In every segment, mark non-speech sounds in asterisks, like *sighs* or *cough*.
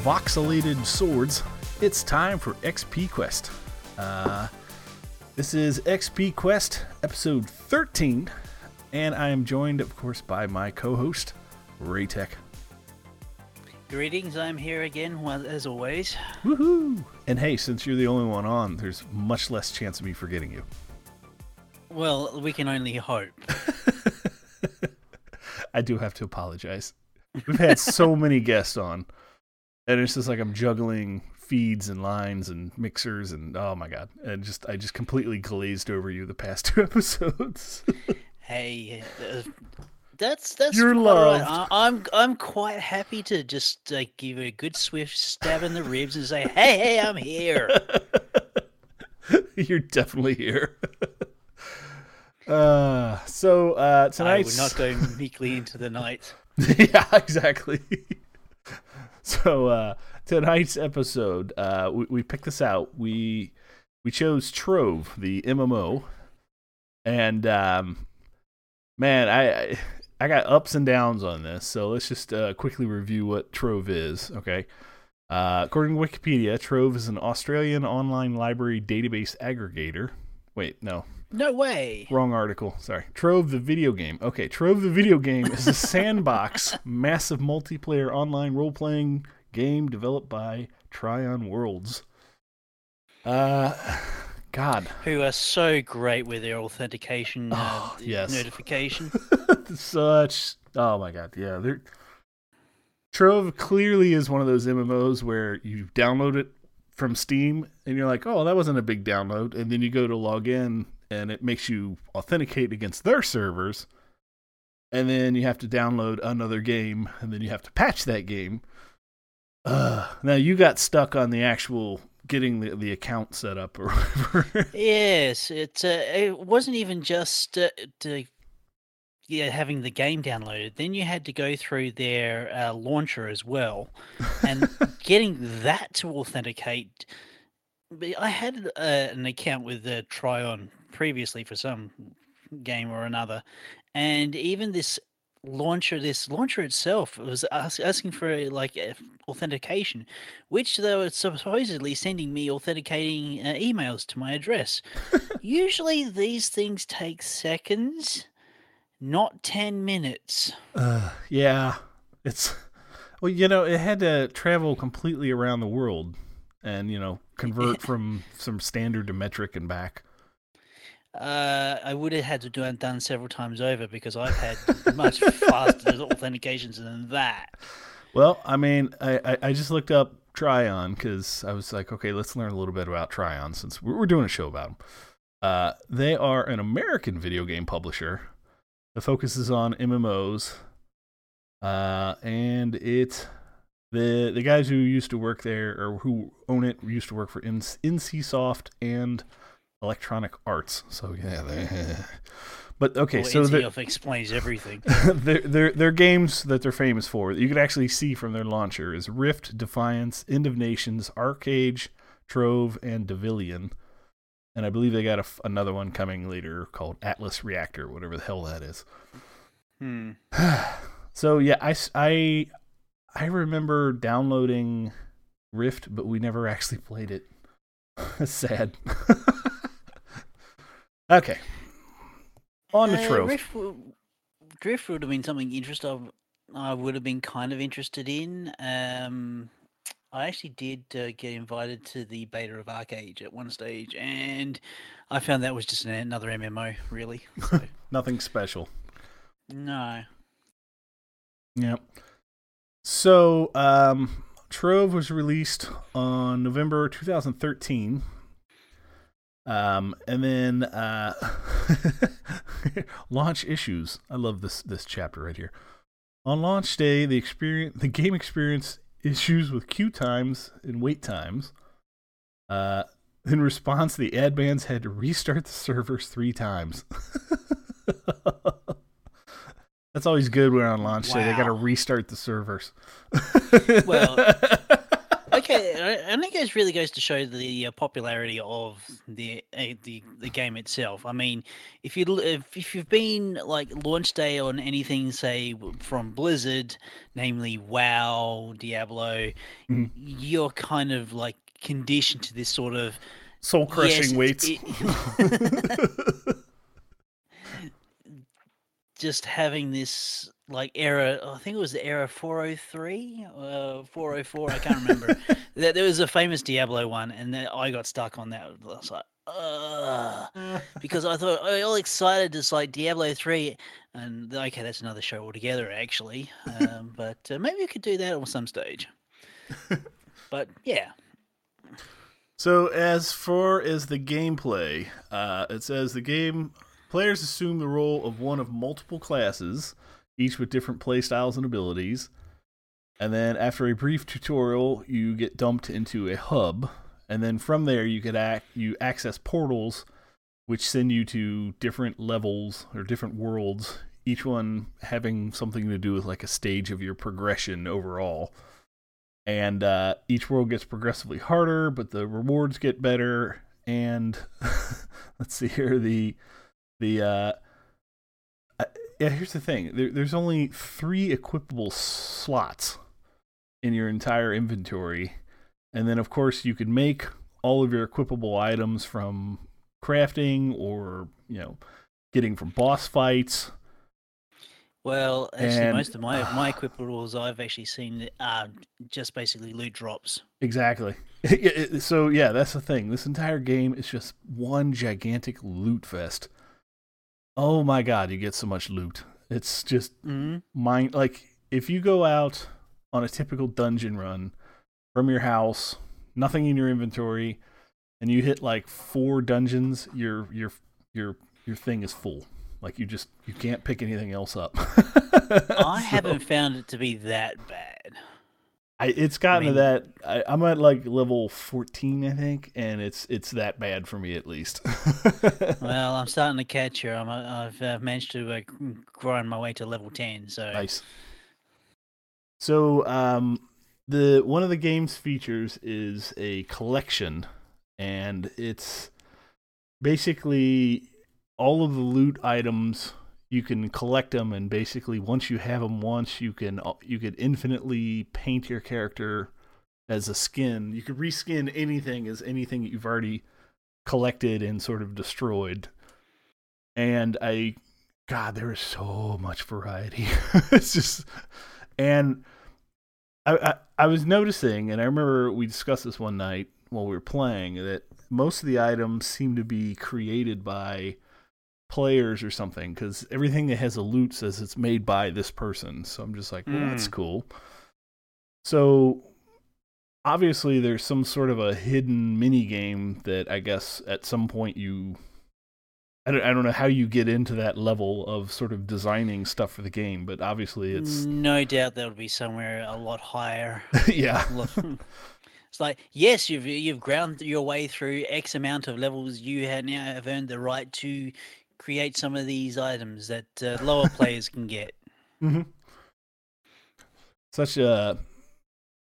voxelated swords. It's time for XP Quest. Uh, this is XP Quest episode 13, and I am joined, of course, by my co host, Raytech. Greetings, I'm here again, well, as always. Woohoo! And hey, since you're the only one on, there's much less chance of me forgetting you. Well, we can only hope. *laughs* I do have to apologize. We've had so many guests on, and it's just like I'm juggling feeds and lines and mixers, and oh my god, and just I just completely glazed over you the past *laughs* two episodes. hey, uh, that's that's You're quite all right. I, I'm I'm quite happy to just uh, give it a good swift stab in the ribs and say, "Hey, hey, I'm here." *laughs* You're definitely here. *laughs* uh, so uh, I tonight's would not going meekly into the night. yeah, exactly. *laughs* so uh, tonight's episode, uh, we, we picked this out. We we chose Trove, the MMO, and um, man, I I- got ups and downs on this. So let's just uh, quickly review what Trove is. Okay. Uh, according to Wikipedia, Trove is an Australian online library database aggregator. Wait, no, No way. Wrong article. Sorry. Trove the video game. Okay, Trove the video game is a *laughs* sandbox, massive multiplayer online role playing game developed by Trion Worlds. Uh, *sighs* God, Who are so great with their authentication uh, Oh, yes. notification. *laughs* such. Oh my God, yeah. They're, Trove clearly is one of those MMOs where you download it from Steam and you're like, oh, that wasn't a big download, and then you go to log in and it makes you authenticate against their servers, and then you have to download another game, and then you have to patch that game. Uh, now you got stuck on the actual getting the, the account set up or *laughs* whatever. Yes, it uh, it wasn't even just uh, to yeah having the game downloaded. Then you had to go through their uh, launcher as well, and *laughs* getting that to authenticate. I had uh, an account with uh, Trion previously for some game or another, and even this launcher, this launcher itself was asking for like authentication, which they were supposedly sending me authenticating uh, emails to my address. *laughs* Usually these things take seconds, not 10 minutes. Uh, yeah, it's well, you know, it had to travel completely around the world, and you know, convert *laughs* from some standard to metric and back. Uh, I would have had to do it done several times over because I've had much faster *laughs* authentications than that. Well, I mean, I I, I just looked up Trion because I was like, okay, let's learn a little bit about Trion since we're, we're doing a show about them. Uh, they are an American video game publisher that focuses on MMOs, uh, and it the the guys who used to work there or who own it used to work for NC NCSoft and Electronic Arts. So yeah, they, *laughs* but okay, well, so the, NCF explains everything. their, their their games that they're famous for that you could actually see from their launcher is Rift, Defiance, End of Nations, ArcheAge, Trove, and Devilion. And I believe they got a f another one coming later called Atlas Reactor, whatever the hell that is. Hmm. *sighs* So yeah, I, I I remember downloading Rift, but we never actually played it. *laughs* Sad. *laughs* okay. On the Uh, Trove. Drift, w- Drift would have been something interesting. I would have been kind of interested in. Um, I actually did uh, get invited to the beta of ArcheAge at one stage, and I found that was just an- another MMO, really. So, *laughs* Nothing special. no. Yep. So, um, Trove was released on November 2013. Um, and then uh, *laughs* launch issues. I love this this chapter right here. On launch day, the experience the game experience issues with queue times and wait times. Uh, in response, the ad bans had to restart the servers three times. *laughs* That's always good when on launch day. They got to restart the servers. Well, *laughs* Yeah, I think it really goes to show the uh, popularity of the uh, the the game itself. I mean, if you if, if you've been like launch day on anything, say from Blizzard, namely WoW, Diablo, mm. you're kind of like conditioned to this sort of soul crushing yes, weights. It, *laughs* *laughs* just having this like era i think it was the era 403 uh 404 i can't remember. *laughs* There, there was a famous diablo one and then i got stuck on that i was like Ugh. because i thought I all excited it's like diablo 3 and okay that's another show altogether actually um, *laughs* but uh, maybe we could do that on some stage. But yeah. So as far as the gameplay uh, it says the game Players assume the role of one of multiple classes, each with different playstyles and abilities. And then after a brief tutorial, you get dumped into a hub, and then from there you could act you access portals which send you to different levels or different worlds, each one having something to do with like a stage of your progression overall. And uh, each world gets progressively harder, but the rewards get better. And *laughs* let's see here the the uh, yeah, here's the thing. There, there's only three equipable slots in your entire inventory, and then of course you can make all of your equipable items from crafting or you know getting from boss fights. Well, actually, and, most of my my *sighs* equipables I've actually seen are just basically loot drops. Exactly. *laughs* so yeah, that's the thing. This entire game is just one gigantic loot fest. Oh my god, you get so much loot. It's just mm-hmm. mind like if you go out on a typical dungeon run from your house, nothing in your inventory, and you hit like four dungeons, your your your your thing is full. Like you just you can't pick anything else up. *laughs* I so. haven't found it to be that bad. I, it's gotten I mean, to that. I, am at like level 14, I think, and it's it's that bad for me at least. *laughs* well, I'm starting to catch you. I'm, I've uh, managed to uh, grind my way to level 10. So nice. So, um, the one of the game's features is a collection, and it's basically all of the loot items you can collect them and basically once you have them once you can uh, you could infinitely paint your character as a skin. You could reskin anything as anything that you've already collected and sort of destroyed. And i god there is so much variety. *laughs* It's just and I, I i was noticing and i remember we discussed this one night while we were playing that most of the items seem to be created by players or something because everything that has a loot says it's made by this person. So I'm just like, well, mm. that's hmm. cool. So obviously there's some sort of a hidden mini game that I guess at some point you I don't, I don't know how you get into that level of sort of designing stuff for the game, but obviously it's no doubt that'll be somewhere a lot higher. *laughs* yeah. *laughs* It's like yes, you've you've ground your way through X amount of levels. You have now have earned the right to create some of these items that uh, lower players can get. *laughs* Mm-hmm. Such a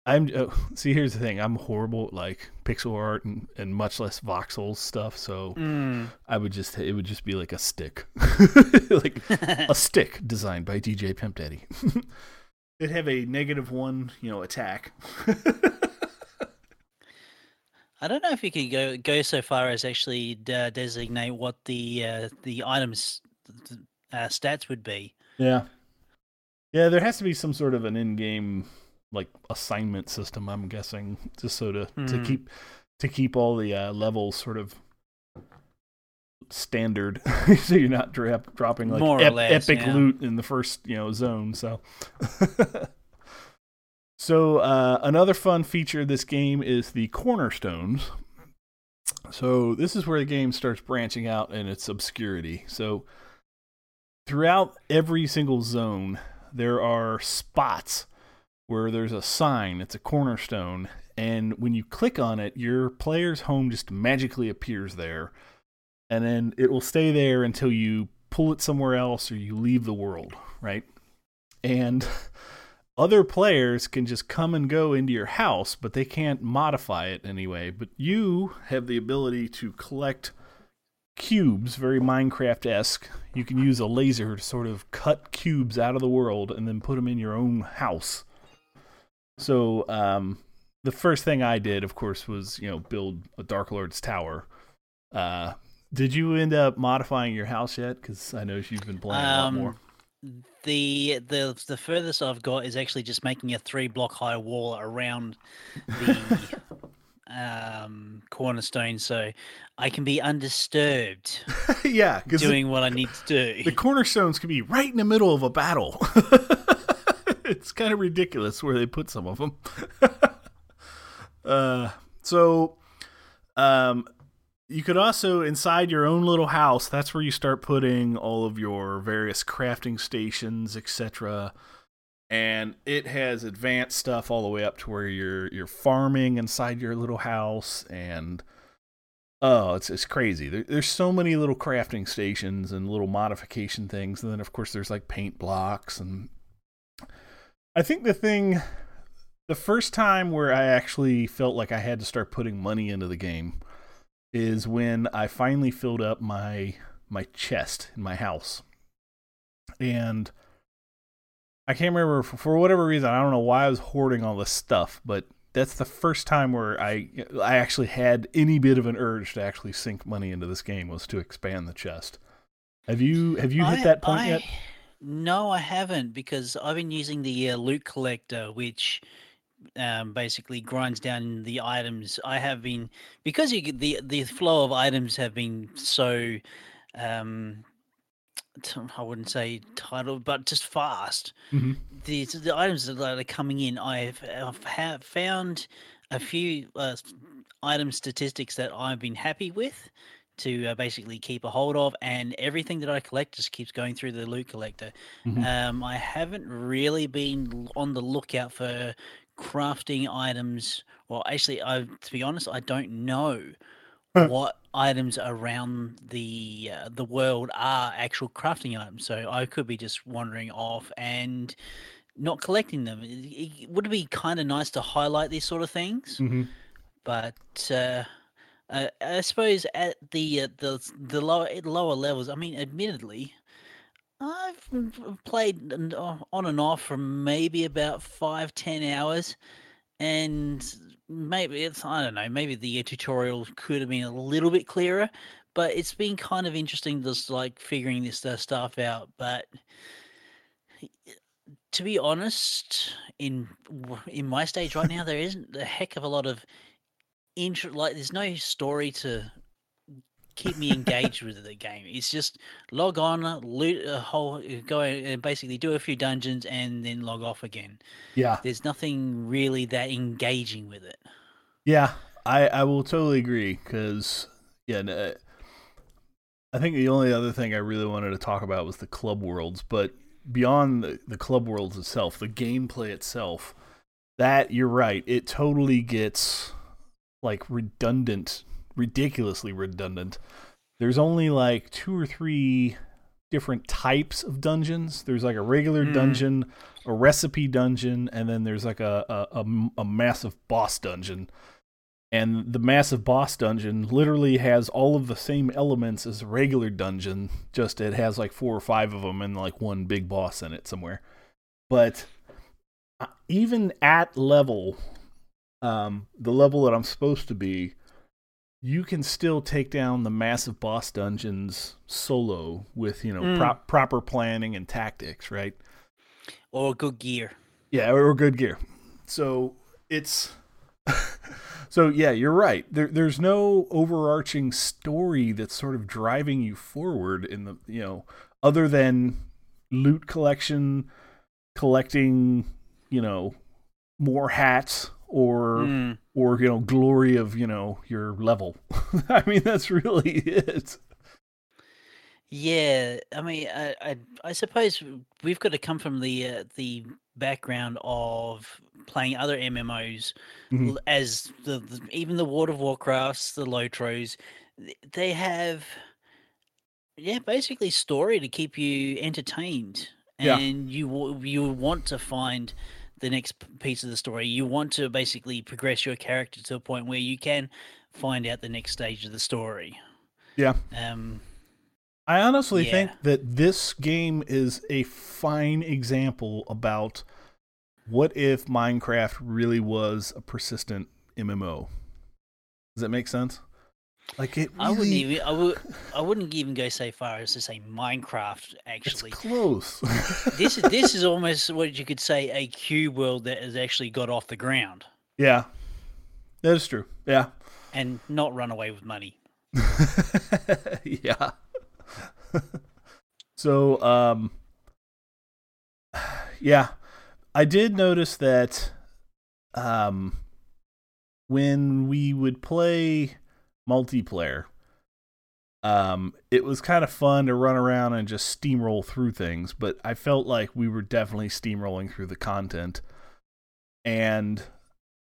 I'm uh, *laughs* see. Here's the thing. I'm horrible at like pixel art and, and much less voxel stuff. So mm. I would just it would just be like a stick, *laughs* like a stick designed by DJ Pimp Daddy. It'd have a negative one, you know, attack. I don't know if you could go go so far as actually uh, designate what the uh, the items uh, stats would be. Yeah, yeah. There has to be some sort of an in-game like assignment system. I'm guessing just so to mm. to hmm. keep to keep all the uh, levels sort of standard, *laughs* so you're not dra- dropping like ep- less, epic yeah. loot in the first you know zone. So. *laughs* So uh, another fun feature of this game is the cornerstones. So this is where the game starts branching out in its obscurity. So throughout every single zone, there are spots where there's a sign. It's a cornerstone, and when you click on it, your player's home just magically appears there, and then it will stay there until you pull it somewhere else or you leave the world, right? And *laughs* other players can just come and go into your house, but they can't modify it anyway. But you have the ability to collect cubes, very Minecraft esque. You can use a laser to sort of cut cubes out of the world and then put them in your own house. So, um, the first thing I did, of course, was you know build a Dark Lord's tower. Uh, did you end up modifying your house yet? Because I know you've been playing a lot more. The the the furthest I've got is actually just making a three block high wall around the *laughs* um, cornerstone, so I can be undisturbed *laughs* yeah, doing what I need to do. the cornerstones can be right in the middle of a battle. *laughs* it's kind of ridiculous where they put some of them. uh, so, um, you could also inside your own little house. That's where you start putting all of your various crafting stations, etc. And it has advanced stuff all the way up to where you're you're farming inside your little house, and oh, it's it's crazy. There, there's so many little crafting stations and little modification things, and then of course there's like paint blocks and. I think the thing, the first time where I actually felt like I had to start putting money into the game is when I finally filled up my my chest in my house. And I can't remember for, for whatever reason, I don't know why I was hoarding all this stuff, but that's the first time where I I actually had any bit of an urge to actually sink money into this game was to expand the chest. Have you have you hit I- that point I- yet? No, I haven't because I've been using the uh, loot collector, which um, basically grinds down the items. I have been because you the the flow of items have been so um, I wouldn't say titled, but just fast. Mhm. The the items that are coming in, I've, I've have found a few uh, item statistics that I've been happy with to uh, basically keep a hold of, and everything that I collect just keeps going through the loot collector. Mhm. Um, I haven't really been on the lookout for crafting items. Well, actually, I to be honest, I don't know what items around the uh, the world are actual crafting items. So I could be just wandering off and not collecting them. It, it would be kind of nice to highlight these sort of things, Mhm. but. Uh, uh, I suppose at the uh, the the lower lower levels. I mean, admittedly, I've played on and off for maybe about five ten hours, and maybe it's I don't know. Maybe the tutorial could have been a little bit clearer, but it's been kind of interesting just like figuring this stuff out. But to be honest, in in my stage right now, there isn't a heck of a lot of intro. Like, there's no story to keep me engaged with the game. It's just log on, uh, loot a whole, uh, go and basically do a few dungeons, and then log off again. Yeah. There's nothing really that engaging with it. Yeah, I, I will totally agree because yeah, n- uh, I think the only other thing I really wanted to talk about was the club worlds, but beyond the, the club worlds itself, the gameplay itself, that you're right, it totally gets like redundant, ridiculously redundant. There's only like two or three different types of dungeons. There's like a regular Mm. dungeon, a recipe dungeon, and then there's like a a massive boss dungeon. And the massive boss dungeon literally has all of the same elements as a regular dungeon, just it has like four or five of them and like one big boss in it somewhere. But uh, even at level, um, the level that I'm supposed to be, you can still take down the massive boss dungeons solo with you know Mm. pro- proper planning and tactics, right? Or good gear. Yeah, or good gear. So it's *laughs* so yeah, you're right. There, there's no overarching story that's sort of driving you forward in the you know other than loot collection, collecting you know more hats or Mm. or you know glory of you know your level. *laughs* I mean that's really it. Yeah, I mean, I, I, I suppose we've got to come from the uh, the background of playing other MMOs, Mhm. as the, the even the World of Warcrafts, the Lotros, they have, yeah, basically story to keep you entertained, Yeah. and you you want to find the next piece of the story. You want to basically progress your character to a point where you can find out the next stage of the story. Yeah. Um, I honestly Yeah. think that this game is a fine example about what if Minecraft really was a persistent MMO. Does that make sense? Like it really, I wouldn't even I would I wouldn't even go so far as to say Minecraft. it's Actually, close. *laughs* this is this is almost what you could say a cube world that has actually got off the ground yeah. That is true. Yeah. and not run away with money. *laughs* yeah. *laughs* so, um, *sighs* yeah, I did notice that, um, when we would play multiplayer, um, it was kind of fun to run around and just steamroll through things, but I felt like we were definitely steamrolling through the content, and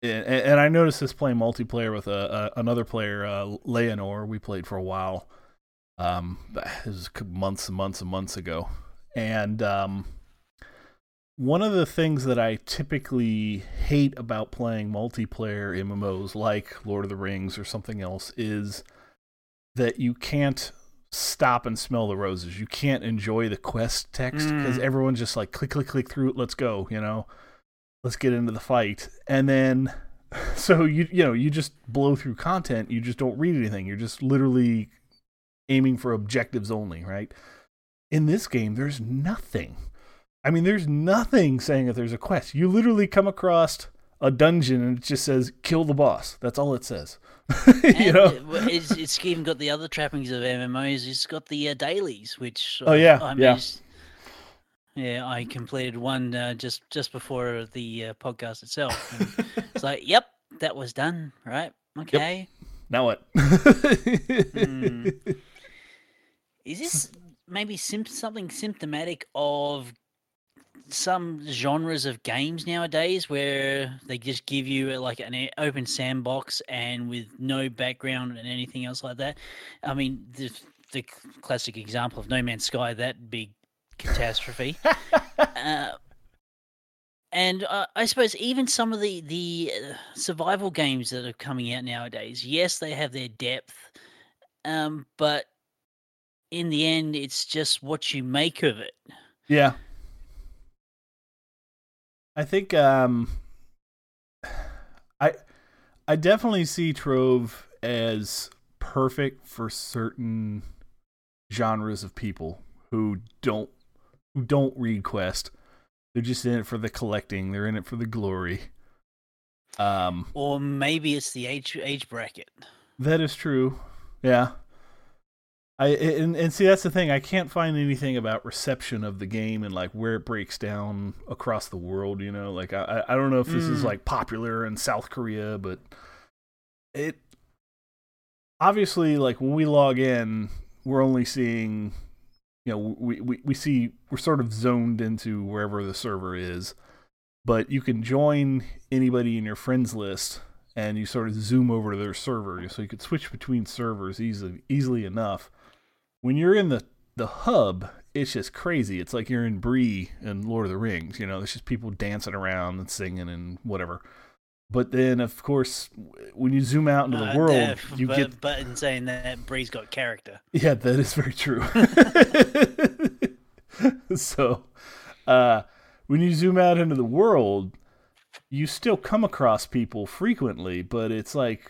and, I noticed this playing multiplayer with a, a another player, uh, Leonor. We played for a while. Um, it was months and months and months ago, and um, one of the things that I typically hate about playing multiplayer MMOs like Lord of the Rings or something else is that you can't stop and smell the roses. You can't enjoy the quest text because Mm. everyone's just like click click click through it. Let's go, you know. Let's get into the fight. And then *laughs* so you you know, you just blow through content, you just don't read anything. You're just literally aiming for objectives only, right? In this game there's nothing. I mean, there's nothing saying that there's a quest. You literally come across a dungeon and it just says kill the boss. That's all it says. *laughs* you And know? it's, it's even got the other trappings of MMOs. It's got the uh, dailies, which Oh, uh, yeah, I yeah. managed- yeah, I completed one uh, just just before the uh, podcast itself. it's *laughs* like, yep, that was done. Right? Okay. Now what? Hmm. *laughs* Is this maybe sim- something symptomatic of some genres of games nowadays where they just give you uh, like an open sandbox and with no background and anything else like that? I mean, the, the classic example of No Man's Sky, that big catastrophe. *laughs* uh, and uh, I suppose even some of the the uh, survival games that are coming out nowadays, yes, they have their depth, um, but in the end, it's just what you make of it. Yeah. I think um I I definitely see Trove as perfect for certain genres of people who don't who don't read Quest. They're just in it for the collecting, they're in it for the glory. Um Or maybe it's the age age bracket. that is true. Yeah. I and, and see that's the thing. I can't find anything about reception of the game and like where it breaks down across the world. You know, like I I don't know if this is Mm. like popular in South Korea, but it obviously like when we log in, we're only seeing, you know, we we we see we're sort of zoned into wherever the server is, but you can join anybody in your friends list and you sort of zoom over to their server so you could switch between servers easily easily enough when you're in the the hub it's just crazy it's like you're in Bree and Lord of the Rings you know there's just people dancing around and singing and whatever but then of course when you zoom out into the Uh, world uh, you but, get but in saying that, Bree's got character. *laughs* yeah, that is very true. *laughs* *laughs* so, uh, when you zoom out into the world, you still come across people frequently, but it's like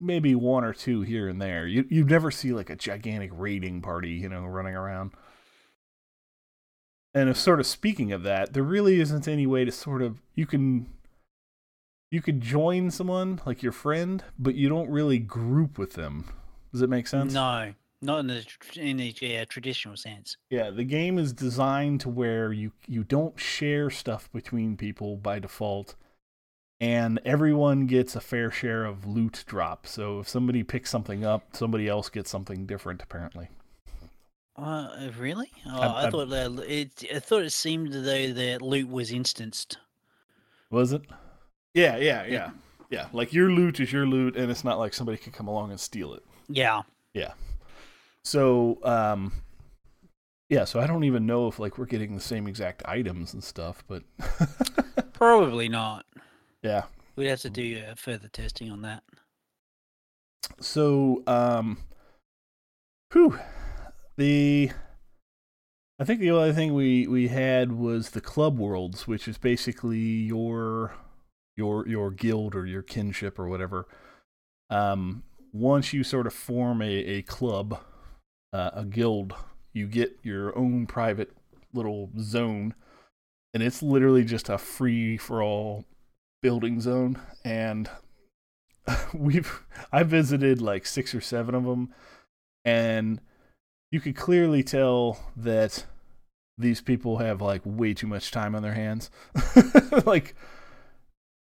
maybe one or two here and there. You you never see like a gigantic raiding party, you know, running around. And if sort of speaking of that, there really isn't any way to sort of you can you could join someone like your friend, but you don't really group with them. Does it make sense? No, not in the in the yeah, traditional sense. Yeah, the game is designed to where you you don't share stuff between people by default, and everyone gets a fair share of loot drop. So if somebody picks something up, somebody else gets something different. Apparently, Uh, really? Oh, I'm- I I'm- thought that it. I thought it seemed though that loot was instanced. was it? Yeah, yeah, yeah, yeah. Like your loot is your loot, and it's not like somebody can come along and steal it. Yeah. Yeah. So, um, yeah. So I don't even know if like we're getting the same exact items and stuff, but *laughs* Probably not. Yeah. We'd have to do uh, further testing on that. So, um, whew, the I think the only thing we we had was the club worlds, which is basically your your your guild or your kinship or whatever. Um, once you sort of form a a club, uh, a guild, you get your own private little zone, and it's literally just a free for all building zone and *laughs* we've I visited like six or seven of them, and you could clearly tell that these people have like way too much time on their hands, *laughs* like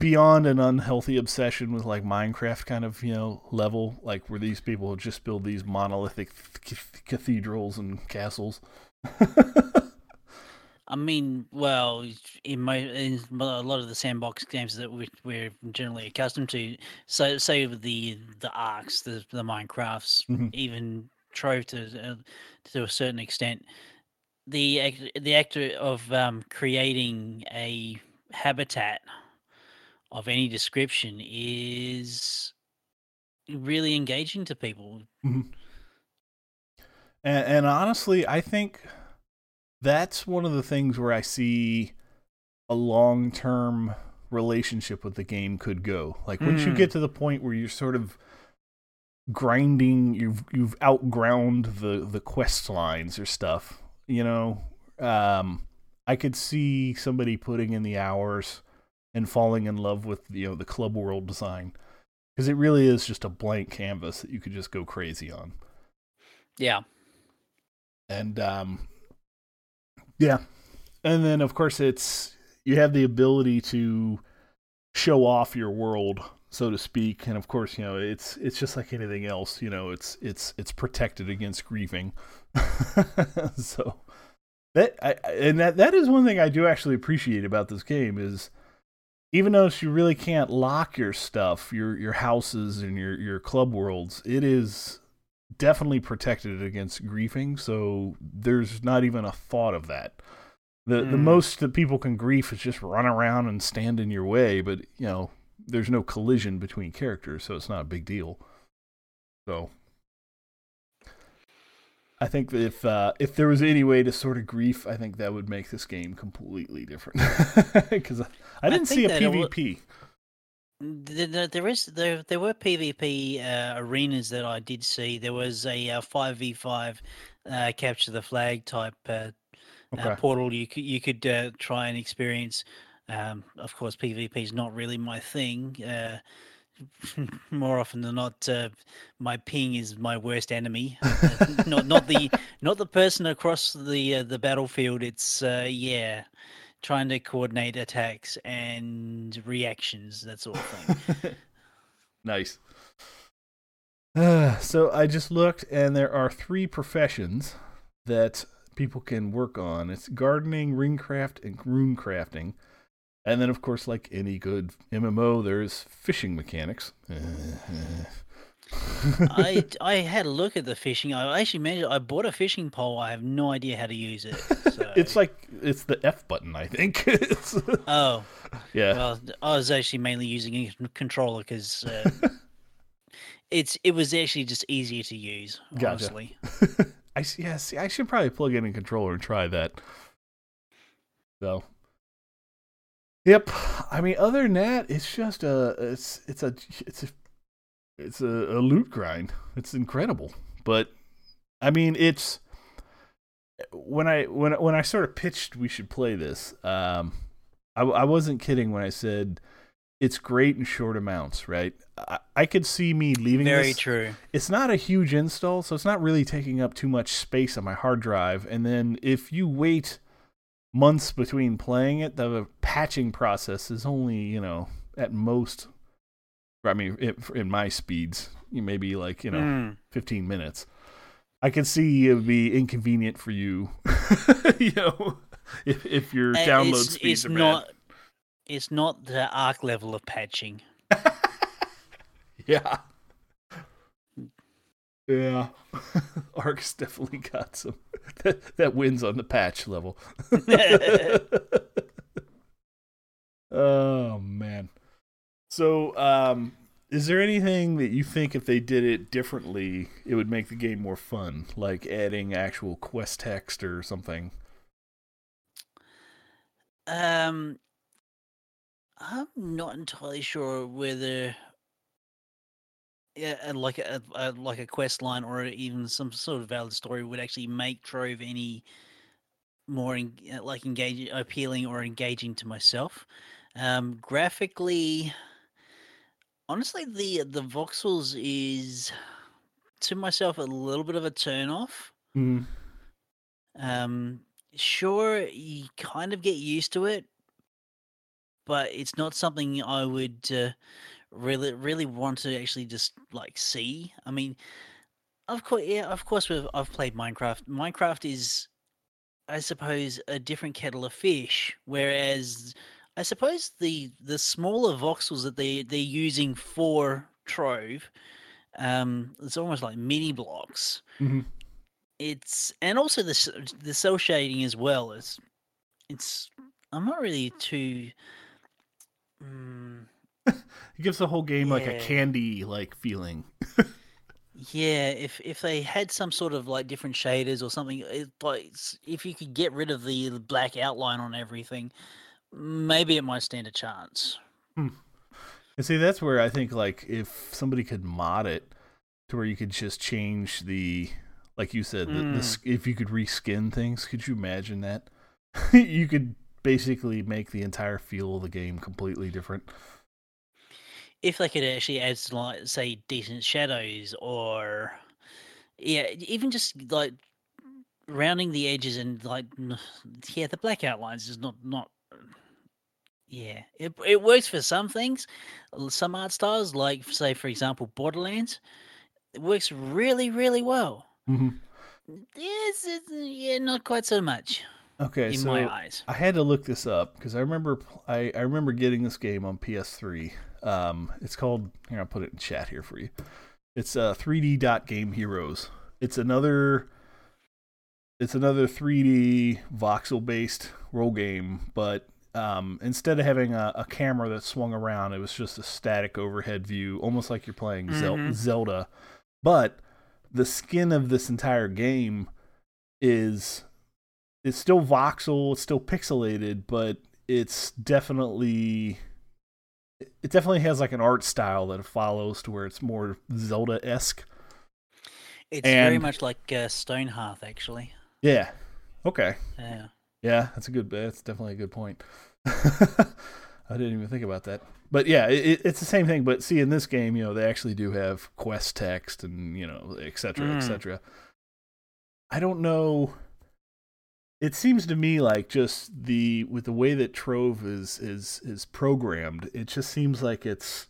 beyond an unhealthy obsession with like Minecraft kind of you know level, like where these people just build these monolithic cathedrals and castles. *laughs* I mean, well, in, my, in a lot of the sandbox games that we, we're generally accustomed to, so say the the arcs, the the Minecrafts, Mhm. even Trove to uh, to a certain extent, the act- the act of um, creating a habitat of any description is really engaging to people. And, and honestly, I think that's one of the things where I see a long term relationship with the game could go. Like once you Hmm. get to the point where you're sort of grinding, you've you've outground the the quest lines or stuff. You know, um, I could see somebody putting in the hours and falling in love with you know the club world design because it really is just a blank canvas that you could just go crazy on Yeah, and um yeah. And then of course it's you have the ability to show off your world so to speak. And of course you know it's it's just like anything else you know it's it's it's protected against grieving. *laughs* So that I, and that that is one thing I do actually appreciate about this game is even though you really can't lock your stuff, your your houses and your your club worlds, it is definitely protected against griefing. So there's not even a thought of that. The the Mm. most that people can grief is just run around and stand in your way, but you know there's no collision between characters, so it's not a big deal. So I think that if uh, if there was any way to sort of grief, I think that would make this game completely different. *laughs* Because I, I I didn't see a that it PvP. There, is there there were PvP uh, arenas that I did see. There was a five v five capture the flag type uh, uh, portal you could you could uh, try and experience. Um, of course, PvP is not really my thing. Uh, *laughs* more often than not, uh, my ping is my worst enemy. Uh, not not the not the person across the uh, the battlefield. It's uh, yeah, trying to coordinate attacks and reactions, that sort of thing. *laughs* nice. Uh, *sighs* so I just looked, and there are three professions that people can work on. It's gardening, ringcraft, and rune crafting. And then, of course, like any good MMO, there's fishing mechanics. *laughs* I *laughs* I had a look at the fishing. I actually managed. I bought a fishing pole. I have no idea how to use it. So. it's like it's the F button, I think. *laughs* It's- oh yeah. well, I was actually mainly using a con- controller because uh, *laughs* it's it was actually just easier to use. Gotcha. Honestly, I yeah, see, I should probably plug in a controller and try that. So, yep. I mean, other than that, it's just a it's it's a it's a it's a, a loot grind. It's incredible, but I mean, it's when I when when I sort of pitched we should play this. Um, I I wasn't kidding when I said it's great in short amounts, right? I, I could see me leaving very this true. it's not a huge install, so it's not really taking up too much space on my hard drive. And then if you wait months between playing it, the patching process is only, you know, at most, I mean, it, in my speeds, you maybe like, you know, Mm. 15 minutes. I can see it would be inconvenient for you, *laughs* you know, if, if your Uh, download it's, speeds it's are not. It's not the arc level of patching. *laughs* Yeah. Yeah. *laughs* Arc's definitely got some that, that wins on the patch level. Oh man. So, um, is there anything that you think if they did it differently, it would make the game more fun, like adding actual quest text or something? Um, I'm not entirely sure whether, yeah, like a, a like a quest line or even some sort of valid story would actually make Trove any more uh, like engaging, appealing, or engaging to myself. Um, graphically, honestly, the the voxels is to myself a little bit of a turn off. Mm. Um, sure, you kind of get used to it, but it's not something I would uh, really really want to actually just like see. I mean, of course, yeah, of course, we've, I've played Minecraft. Minecraft is, I suppose, a different kettle of fish. Whereas, I suppose the the smaller voxels that they they're using for Trove, um, it's almost like mini blocks. hmm It's and also the the cel shading as well. It's it's I'm not really too. Mm, *laughs* It gives the whole game like a candy like feeling. Yeah, if if they had some sort of like different shaders or something, it, like if you could get rid of the black outline on everything, maybe it might stand a chance. And see, that's where I think like if somebody could mod it to where you could just change the, like you said, the, the Mm. s if you could reskin things, could you imagine that? *laughs* you could basically make the entire feel of the game completely different. If they could actually add like say decent shadows or yeah, even just like rounding the edges and like yeah, the black outlines is not not yeah, it it works for some things, some art styles like say for example Borderlands, it works really really well. hmm Yes, it's, uh, yeah, not quite so much Okay, in so my eyes. I had to look this up because I remember I, I remember getting this game on PS3. Um, it's called here. I'll put it in chat here for you. It's uh 3D dot game heroes. It's another it's another 3D voxel based role game, but um, instead of having a, a camera that swung around, it was just a static overhead view, almost like you're playing Mhm. Zelda. But the skin of this entire game is it's still voxel, it's still pixelated, but it's definitely it definitely has like an art style that it follows to where it's more Zelda esque. It's very much like uh, Stonehearth, actually. Yeah. Okay. Yeah. Yeah, that's a good. That's definitely a good point. *laughs* I didn't even think about that. But yeah, it, it's the same thing. But see, in this game, you know, they actually do have quest text and you know, et cetera, et Mm. cetera. I don't know. It seems to me like just the with the way that Trove is is is programmed, it just seems like it's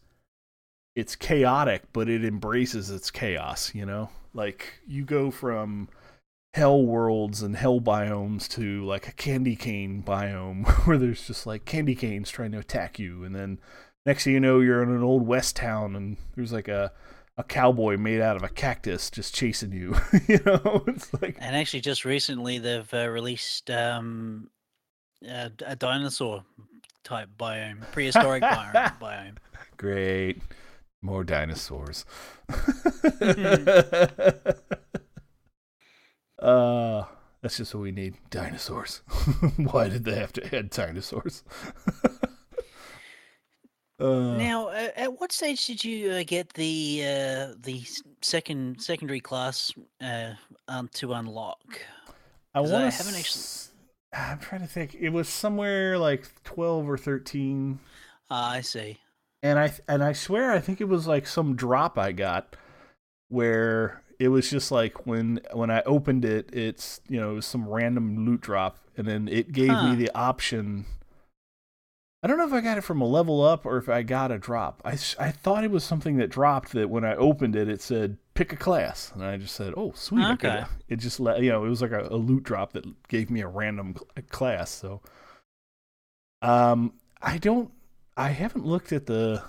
it's chaotic, but it embraces its chaos. You know, like you go from hell worlds and hell biomes to like a candy cane biome *laughs* where there's just like candy canes trying to attack you and then next thing you know you're in an old west town and there's like a a cowboy made out of a cactus just chasing you *laughs* you know *laughs* it's like And actually, just recently they've uh, released um, a, a dinosaur type biome, prehistoric biome. biome. great more dinosaurs uh that's just what we need dinosaurs *laughs* why did they have to add dinosaurs *laughs* uh, Now, uh, at what stage did you uh, get the uh, the second secondary class uh, um, to unlock? I I want to. haven't actually- I'm trying to think. It was somewhere like twelve or thirteen, Ah, I see. and I and I swear I think it was like some drop I got where it was just like when when I opened it, it's you know it was some random loot drop, and then it gave Huh. me the option. I don't know if I got it from a level up or if I got a drop. I I thought it was something that dropped that when I opened it, it said pick a class, and I just said, oh sweet, Okay. it just let you know it was like a, a loot drop that gave me a random cl- class. So, um, I don't, I haven't looked at the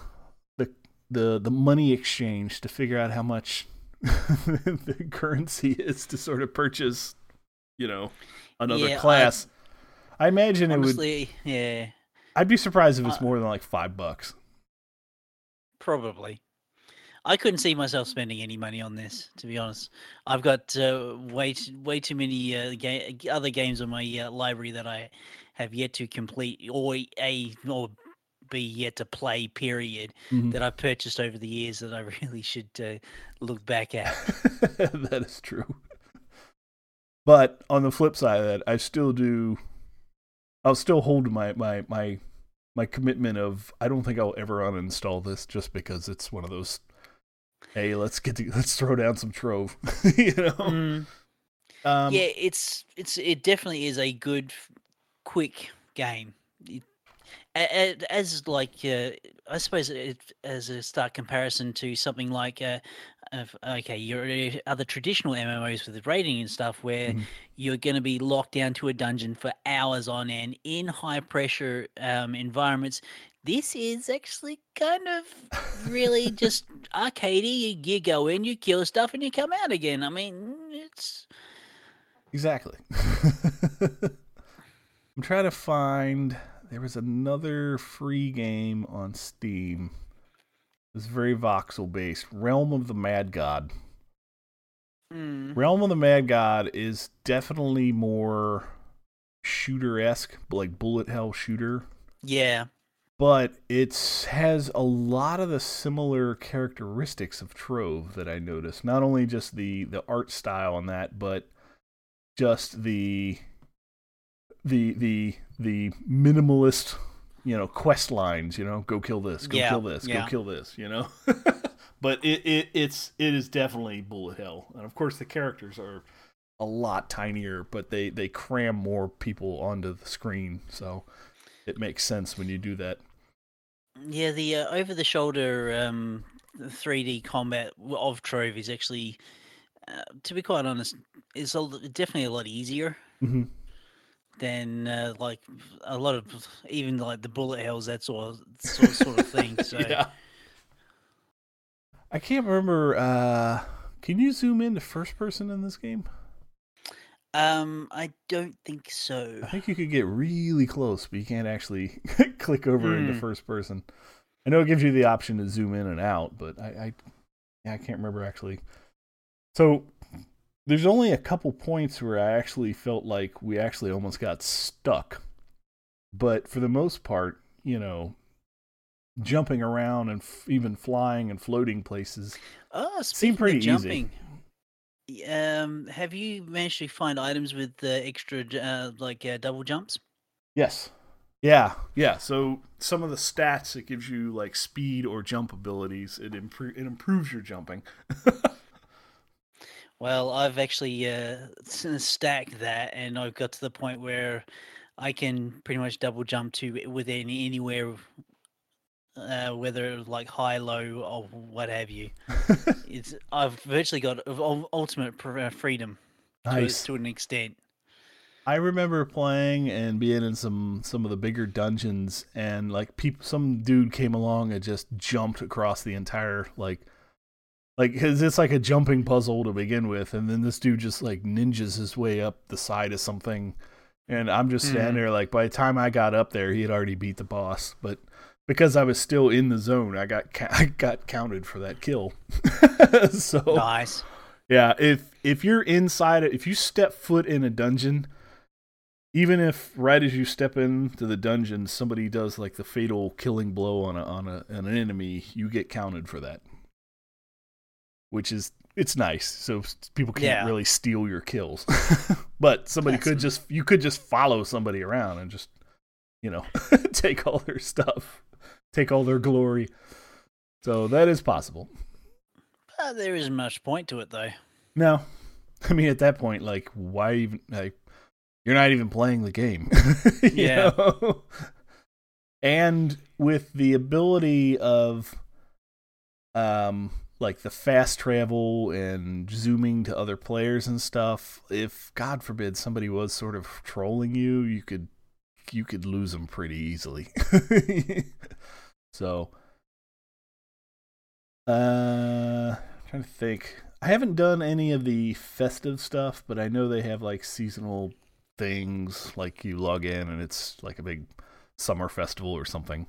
the the the money exchange to figure out how much *laughs* the currency is to sort of purchase, you know, another Yeah, class. I, imagine it would. Honestly, yeah. I'd be surprised if it's Uh, more than like five bucks. Probably. I couldn't see myself spending any money on this, to be honest. I've got uh, way too, way too many uh, ga- other games on my uh, library that I have yet to complete or a or be yet to play. Period. Mhm. That I've purchased over the years that I *laughs* really should uh, look back at. *laughs* that is true. But on the flip side of that, I still do. I'll still hold my my my my commitment of I don't think I'll ever uninstall this just because it's one of those. Hey, let's get to, *laughs* let's throw down some trove, you know. Mm. Um, yeah, it's it's it definitely is a good, quick game. It- As like uh, I suppose it, as a start comparison to something like uh, of, okay, your uh, other traditional MMOs with the raiding and stuff, where Mhm. you're going to be locked down to a dungeon for hours on end in high pressure um, environments. This is actually kind of really *laughs* just arcadey. You, you go in, you kill stuff, and you come out again. I mean, it's Exactly. *laughs* I'm trying to find. There was another free game on Steam. It was very voxel based. Realm of the Mad God. mm, Realm of the Mad God is definitely more shooter esque, like bullet hell shooter. yeah. But it has a lot of the similar characteristics of Trove that I noticed. Not only just the the art style on that, but just the the the the minimalist, you know, quest lines. You know, go kill this, go Yeah, kill this, yeah. go kill this. You know, *laughs* but it, it it's it is definitely bullet hell, and of course the characters are a lot tinier, but they they cram more people onto the screen, so it makes sense when you do that. Yeah, the uh, over the shoulder um, 3D combat of Trove is actually, uh, to be quite honest, is a, l- definitely a lot easier Mm-hmm. Than uh, like a lot of even like the bullet hells that sort of sort, sort of thing. *laughs* So yeah. I can't remember. Uh, can you zoom in to first person in this game? um, I don't think so. I think you could get really close, but you can't actually *laughs* click over into Hmm. first person. I know it gives you the option to zoom in and out, but I, I, yeah, I can't remember actually. So there's only a couple points where I actually felt like we actually almost got stuck, but for the most part, you know, jumping around and f- even flying and floating places. Oh, Seemed pretty easy. jumping, y- um, have you managed to find items with uh, extra uh, like uh, double jumps? Yes. Yeah, yeah. So some of the stats it gives you like speed or jump abilities. It impro- it improves your jumping. *laughs* Well, I've actually uh, stacked that, and I've got to the point where I can pretty much double jump to within anywhere, uh, whether like high, low, or what have you. *laughs* It's I've virtually got ultimate uh, freedom to, nice. to an extent. I remember playing and being in some some of the bigger dungeons, and like people, some dude came along and just jumped across the entire like, like cause it's like a jumping puzzle to begin with, and then this dude just like ninjas his way up the side of something, and I'm just standing Mhm. there like by the time I got up there, he had already beat the boss, but because I was still in the zone, I got ca- *laughs* I got counted for that kill. *laughs* so Nice. yeah, if if you're inside if you step foot in a dungeon, even if right as you step into the dungeon, somebody does like the fatal killing blow on a on a on an enemy, you get counted for that. Which is it's nice, so people can't Yeah. really steal your kills. *laughs* but somebody That's could just you could just follow somebody around and just you know *laughs* take all their stuff, take all their glory. So that is possible. Uh, there isn't much point to it though. No, *laughs* I mean at that point, like, why even like you're not even playing the game, Yeah. know? And with the ability of, um, like the fast travel and zooming to other players and stuff, if God forbid somebody was sort of trolling you, you could you could lose them pretty easily. *laughs* so, uh, I'm trying to think. I haven't done any of the festive stuff, but I know they have like seasonal things. Like you log in and it's like a big summer festival or something.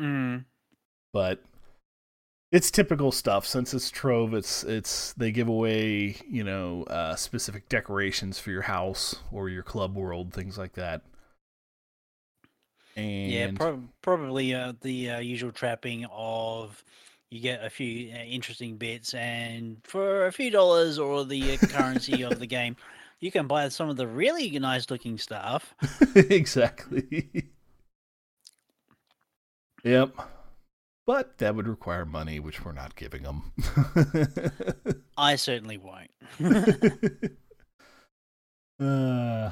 Mm. But it's typical stuff since it's Trove. It's it's they give away you know uh, specific decorations for your house or your club world, things like that. And Yeah, prob probably uh, the uh, usual trapping of you get a few uh, interesting bits, and for a few dollars or the uh, *laughs* currency of the game, you can buy some of the really nice looking stuff. *laughs* exactly. *laughs* yep. But that would require money, which we're not giving them. *laughs* I certainly won't. *laughs* uh,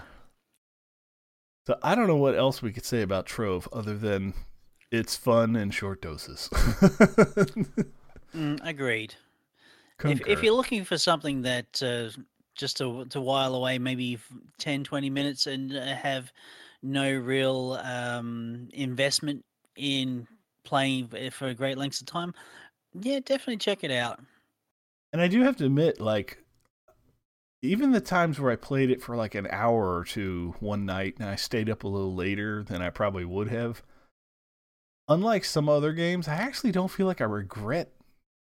so I don't know what else we could say about Trove other than it's fun in short doses. *laughs* Mm, agreed. If, if you're looking for something that uh, just to to while away maybe f- 10 20 minutes and uh, have no real um, investment in playing for great lengths of time yeah definitely check it out And I do have to admit, like, even the times where I played it for like an hour or two one night and I stayed up a little later than I probably would have, unlike some other games, I actually don't feel like I regret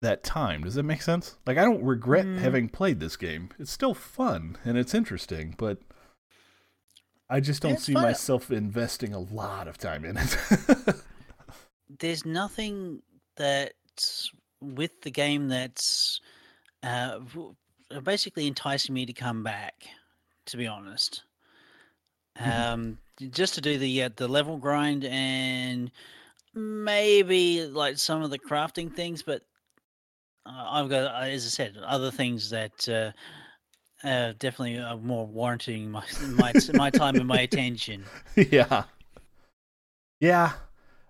that time. Does that make sense? Like, I don't regret Mm. having played this game. It's still fun and it's interesting, but I just don't It's see fun. myself investing a lot of time in it. *laughs* there's nothing that's with the game that's uh, basically enticing me to come back to be honest Mhm. um just to do the uh, the level grind and maybe like some of the crafting things but uh, i've got uh, as i said other things that uh, uh definitely are more warranting my my my time and my *laughs* attention yeah. Yeah.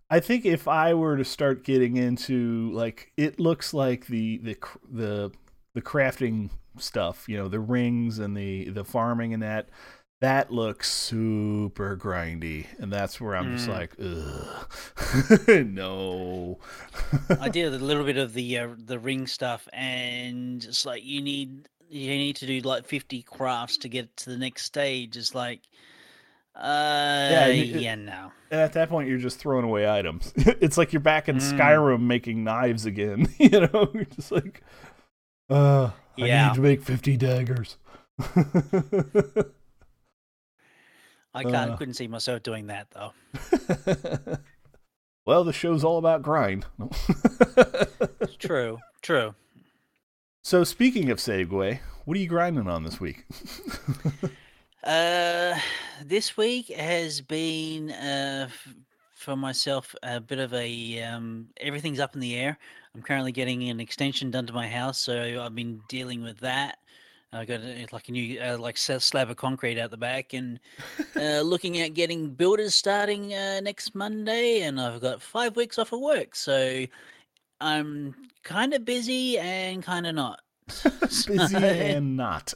I think if I were to start getting into like it looks like the the the the crafting stuff, you know, the rings and the the farming and that that looks super grindy and that's where I'm just Mm. like ugh. *laughs* no. I did a little bit of the uh, the ring stuff, and it's like you need you need to do like fifty crafts to get to the next stage. It's like, uh, yeah, you- no, at that point, you're just throwing away items. *laughs* it's like you're back in Mm. Skyrim making knives again. *laughs* you know, you're just like, uh, I Yeah. need to make 50 daggers. *laughs* I can't Uh. couldn't see myself doing that though. well, the show's all about grind. True, true. so, speaking of segue, what are you grinding on this week? Uh, this week has been uh for myself a bit of a um everything's up in the air. I'm currently getting an extension done to my house, so I've been dealing with that. I got like a new uh, like slab of concrete out the back, and uh, *laughs* looking at getting builders starting uh, next Monday, and I've got five weeks off of work, so I'm kind of busy and kind of not. *laughs* *laughs* Busy and not.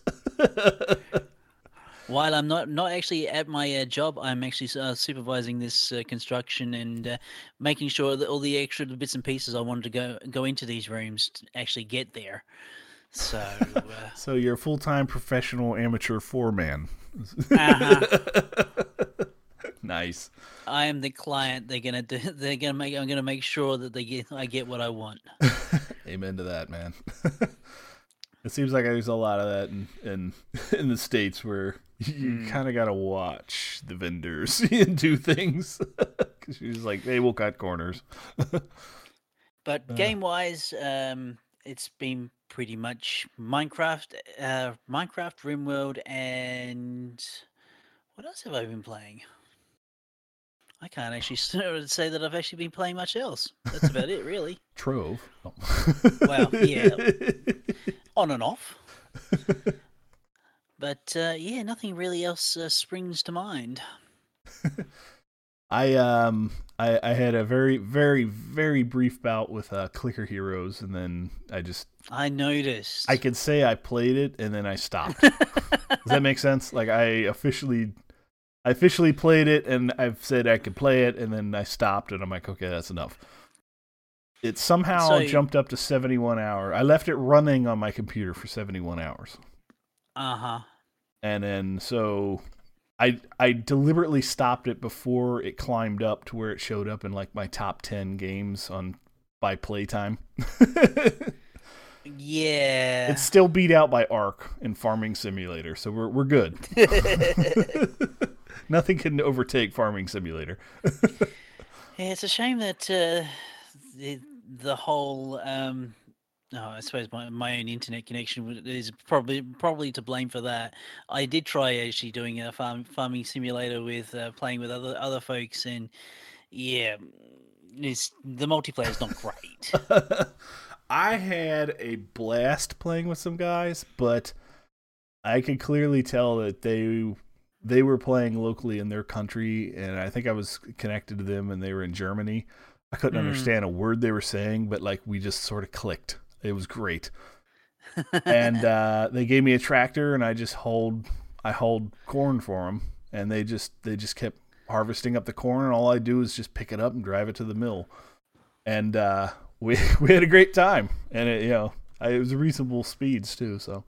While I'm not not actually at my uh, job, I'm actually uh, supervising this uh, construction and uh, making sure that all the extra bits and pieces I wanted to go go into these rooms to actually get there. So uh, *laughs* so, you're a full time professional amateur foreman. Uh-huh. *laughs* nice. I am the client. They're gonna do, *laughs* they're gonna make I'm gonna make sure that they get I get what I want. Amen to that, man. It seems like there's a lot of that in in, *laughs* in the states where you Hmm. kind of got to watch the vendors *laughs* and do things *laughs* because you're just like they will cut corners. But Uh. game wise, um, it's been pretty much Minecraft, uh, Minecraft, RimWorld, and what else have I been playing? I can't actually *laughs* say that I've actually been playing much else. That's about it, really. *laughs* Trove. Oh. Well, yeah. *laughs* On and off. But uh, yeah, nothing really else uh, springs to mind. I um I I had a very very very brief bout with uh, Clicker Heroes, and then I just I noticed. I could say I played it and then I stopped. Does that make sense? Like I officially, I officially played it and I've said I could play it and then I stopped and I'm like, okay, that's enough. It somehow So- jumped up to 71 hour. I left it running on my computer for 71 hours. Uh huh. And then so I I deliberately stopped it before it climbed up to where it showed up in like my top ten games on by playtime. yeah, it's still beat out by Ark and Farming Simulator, so we're we're good. *laughs* *laughs* *laughs* Nothing can overtake Farming Simulator. *laughs* yeah, it's a shame that uh, the the whole um, no, I suppose my, my own internet connection is probably probably to blame for that. I did try actually doing a farm farming simulator with uh, playing with other other folks, and yeah, it's the multiplayer is not *laughs* great. I had a blast playing with some guys, but I could clearly tell that they they were playing locally in their country, and I think I was connected to them, and they were in Germany. I couldn't mm. understand a word they were saying, but like we just sort of clicked. It was great. and *laughs* uh, they gave me a tractor, and I just hold I hold corn for them, and they just they just kept harvesting up the corn, and all I do is just pick it up and drive it to the mill, and uh, *laughs* we we had a great time, and it you know I, it was reasonable speeds too, so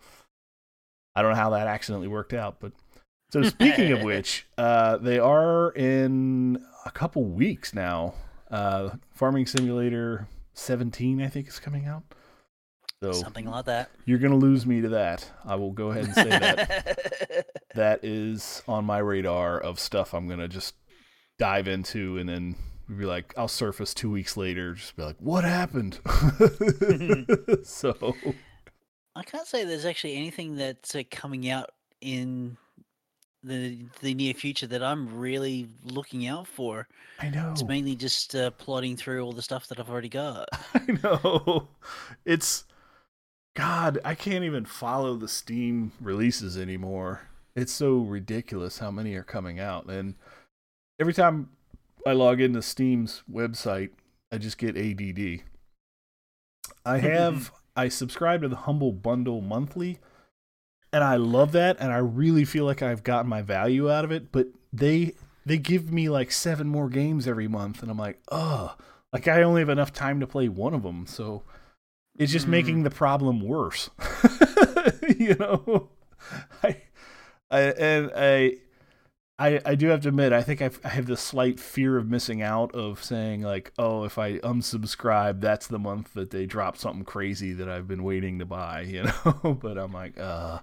I don't know how that accidentally worked out, but so speaking of *laughs* which, uh, they are in a couple weeks now. Uh, Farming Simulator 17, I think, is coming out. So something like that. You're gonna lose me to that. I will go ahead and say that. *laughs* that is on my radar of stuff I'm gonna just dive into, and then be like, I'll surface two weeks later, just be like, what happened? *laughs* so I can't say there's actually anything that's uh, coming out in the the near future that I'm really looking out for. I know. It's mainly just uh, plodding through all the stuff that I've already got. *laughs* I know. It's God, I can't even follow the Steam releases anymore. It's so ridiculous how many are coming out. And every time I log into Steam's website, I just get ADD. I *laughs* have I subscribe to the Humble Bundle monthly, and I love that and I really feel like I've gotten my value out of it, but they they give me like seven more games every month and I'm like, "Oh, like I only have enough time to play one of them." So it's just mm. making the problem worse. *laughs* you know, *laughs* I, I and I, I, I do have to admit, I think I've, I have this slight fear of missing out of saying like, oh, if I unsubscribe, that's the month that they drop something crazy that I've been waiting to buy. You *laughs* know, but I'm like, uh.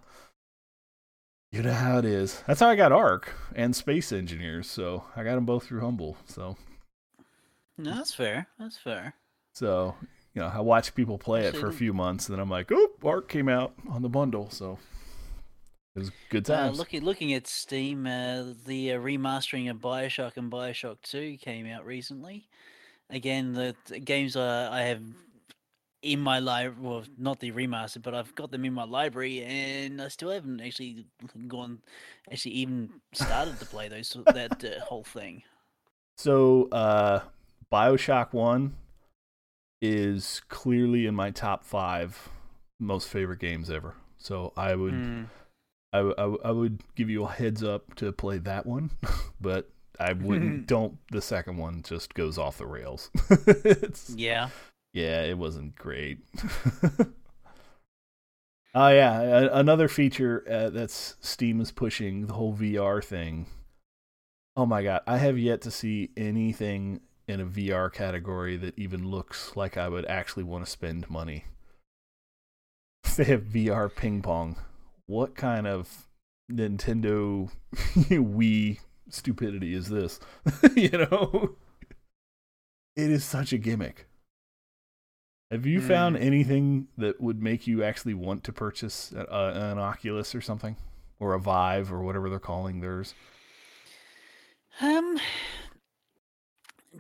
You know how it is. That's how I got Ark and Space Engineers. So I got them both through Humble. So no, that's fair. That's fair. So you know, I watched people play it for a few months, and then I'm like, oh, Ark came out on the bundle, so it was good uh, times. Uh, looking looking at Steam, uh, the uh, remastering of Bioshock and Bioshock Two came out recently. Again, the, the games I have in my library, well, not the remastered, but I've got them in my library, and I still haven't actually gone, actually even started to play those that uh, whole thing. So, uh, Bioshock One is clearly in my top five most favorite games ever. So I would, mm. I, I, I would give you a heads up to play that one, *laughs* but I wouldn't. *laughs* don't the second one just goes off the rails. *laughs* yeah, yeah, it wasn't great. Oh yeah, another feature uh, that's Steam is pushing the whole VR thing. Oh my god, I have yet to see anything in a VR category that even looks like I would actually want to spend money. they have VR ping pong. What kind of Nintendo *laughs* Wii stupidity is this? *laughs* you know? It is such a gimmick. Have you mm. found anything that would make you actually want to purchase a, an Oculus or something? Or a Vive or whatever they're calling theirs? Um,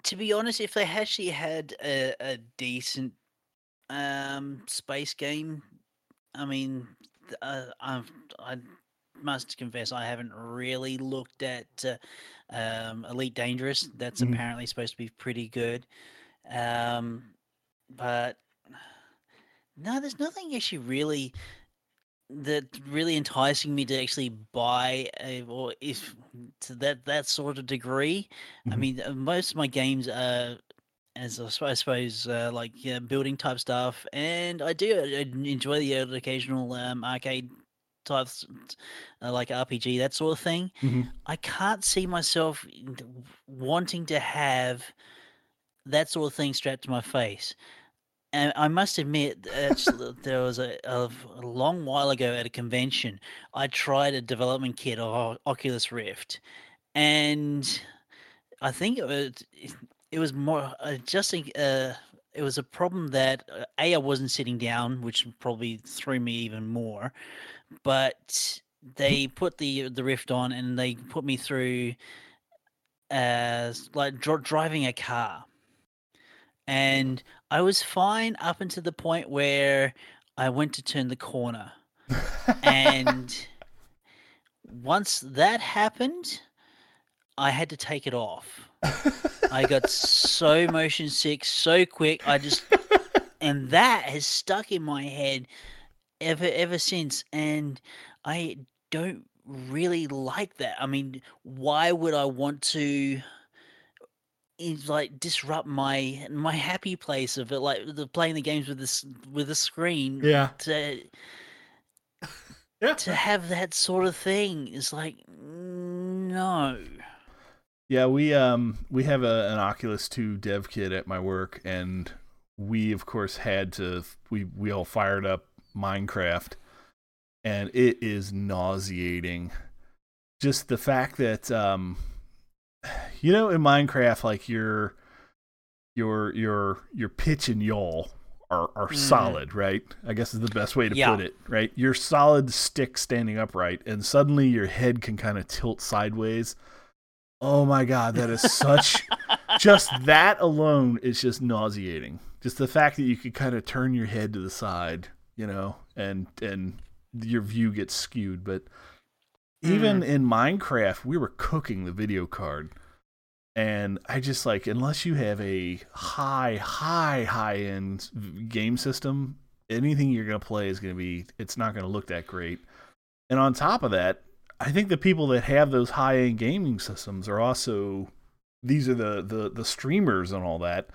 to be honest, if they actually had a, a decent um, space game, I mean, uh, I've, I must confess I haven't really looked at uh, um, Elite Dangerous. That's mm-hmm. apparently supposed to be pretty good, um, but no, there's nothing actually really that really enticing me to actually buy a, or if to that that sort of degree. Mm-hmm. I mean, uh, most of my games are as I suppose, uh, like yeah, building type stuff, and I do enjoy the occasional um, arcade types, uh, like RPG, that sort of thing. Mhm. I can't see myself wanting to have that sort of thing strapped to my face. And I must admit, *laughs* there was a, a, a, long while ago at a convention, I tried a development kit of Oculus Rift, and I think it was it was more uh, just uh, it was a problem that uh, a I wasn't sitting down, which probably threw me even more. But they put the the Rift on, and they put me through as like dr- driving a car and I was fine up until the point where I went to turn the corner. and *laughs* once that happened, I had to take it off. I got so motion sick so quick. I just and that has stuck in my head ever ever since and I don't really like that. I mean, why would I want to is like disrupt my my happy place of it, like the playing the games with this with the screen. Yeah. To yeah. to have that sort of thing is like no. Yeah, we um we have a, an Oculus 2 dev kit at my work and we of course had to we we all fired up Minecraft and it is nauseating. Just the fact that um you know in Minecraft like your your your your pitch and yaw are are mm. solid, right? I guess is the best way to yeah. put it, right? Your solid stick standing upright and suddenly your head can kind of tilt sideways. Oh my god, that is such *laughs* just that alone is just nauseating. Just the fact that you could kind of turn your head to the side, you know, and and your view gets skewed, but even mm. in Minecraft, we were cooking the video card. And I just like, unless you have a high, high, high end game system, anything you're going to play is going to be, it's not going to look that great. And on top of that, I think the people that have those high end gaming systems are also, these are the, the, the streamers and all that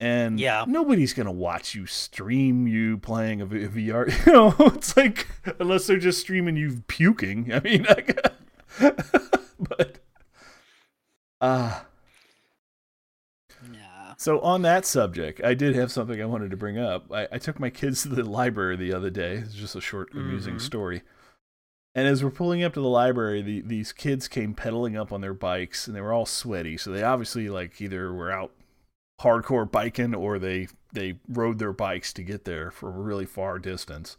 and yeah. nobody's gonna watch you stream you playing a, VR. *laughs* You know, it's like unless they're just streaming you puking. I mean, *laughs* but uh yeah. So on that subject, I did have something I wanted to bring up. I, I took my kids to the library the other day. It's just a short, amusing mm-hmm. story. And as we're pulling up to the library, the, these kids came pedaling up on their bikes, and they were all sweaty. So they obviously like either were out hardcore biking or they they rode their bikes to get there for a really far distance.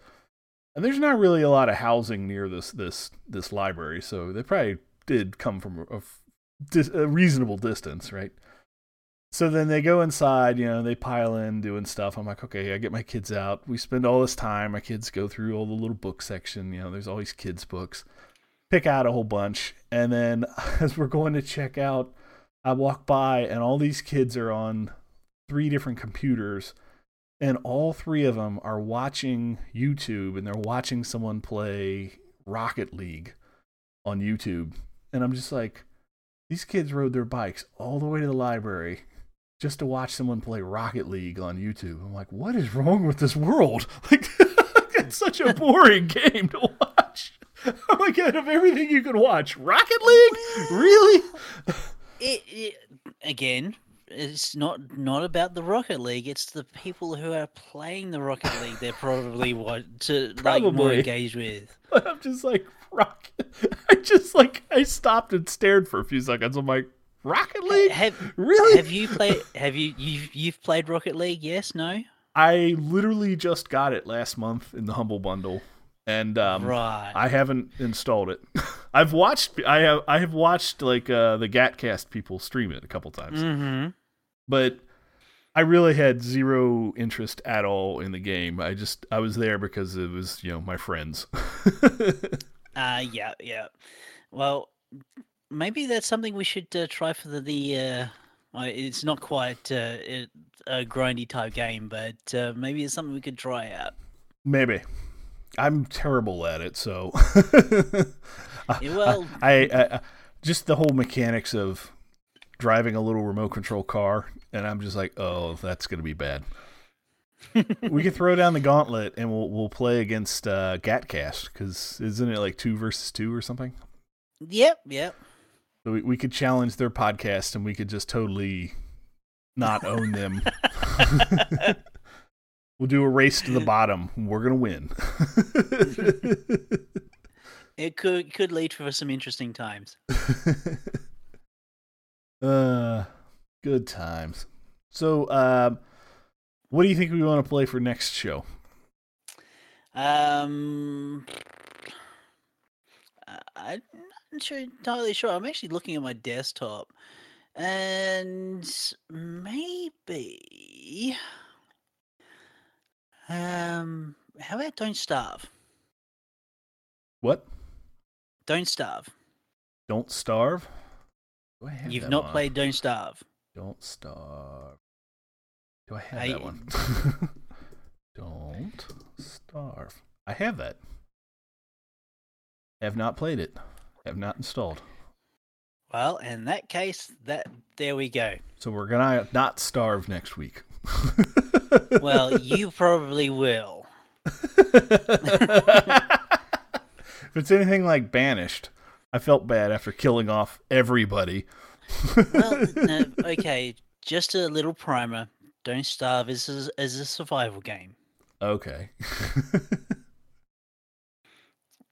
And there's not really a lot of housing near this this this library, so they probably did come from a, a reasonable distance, right? So then they go inside, you know, they pile in doing stuff. I'm like, okay, I get my kids out. We spend all this time. My kids go through all the little book section. You know, there's always kids' books. Pick out a whole bunch. And then *laughs* as we're going to check out, I walk by and all these kids are on three different computers and all three of them are watching YouTube and they're watching someone play Rocket League on YouTube. And I'm just like, these kids rode their bikes all the way to the library just to watch someone play Rocket League on YouTube. I'm like, what is wrong with this world? *laughs* Like, *laughs* it's such a boring *laughs* game to watch. Oh my god, of everything you can watch, Rocket League? Really? it, it, again, it's not not about the Rocket League. It's the people who are playing the Rocket League. They're probably what to probably. like more engaged with. But I'm just like Rocket. I just like I stopped and stared for a few seconds. I'm like Rocket League. Have really? Have you played? Have you you've you've played Rocket League? Yes. No. I literally just got it last month in the Humble Bundle and um, right. I haven't installed it. *laughs* I've watched. I have. I have watched like uh, the Gatcast people stream it a couple times, mm-hmm. but I really had zero interest at all in the game. I just I was there because it was you know my friends. *laughs* uh yeah yeah. Well, maybe that's something we should uh, try for the the. Uh... It's not quite uh, a grindy type game, but uh, maybe it's something we could try out. Maybe. I'm terrible at it, so *laughs* well, I, I, I, just the whole mechanics of driving a little remote control car, and I'm just like, oh, that's gonna be bad. *laughs* we could throw down the gauntlet and we'll we'll play against uh, Gatcast because isn't it like two versus two or something? Yep, yep. So we, we could challenge their podcast and we could just totally not own them. *laughs* *laughs* we'll do a race to the bottom. We're gonna win. *laughs* It could could lead for some interesting times. uh, good times. So, um, what do you think we want to play for next show? Um, I- sure, entirely sure. I'm actually looking at my desktop, and maybe, um, how about Don't Starve? What? Don't Starve. Don't starve. Do You've not one? played Don't Starve. Don't starve. Do I have I- that one? *laughs* Don't starve. I have that. Have not played it. Have not installed. Well, in that case, that there we go. So we're gonna not starve next week. *laughs* Well, you probably will. *laughs* if it's anything like banished, I felt bad after killing off everybody. Well, *laughs* no, okay, just a little primer. Don't Starve is a, is a survival game, okay.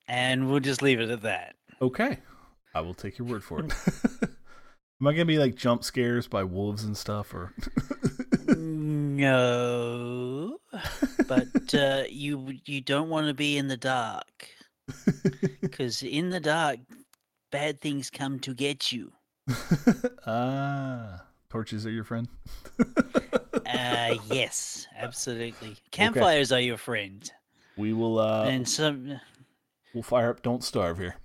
and we'll just leave it at that. Okay. I will take your word for it. *laughs* Am I gonna be like jump scares by wolves and stuff or No, but *laughs* uh, you you don't want to be in the dark *laughs* because in the dark, bad things come to get you. ah, torches are your friend. Uh, yes, absolutely. Campfires are your friend, We will. uh and some. We'll fire up. Don't starve here.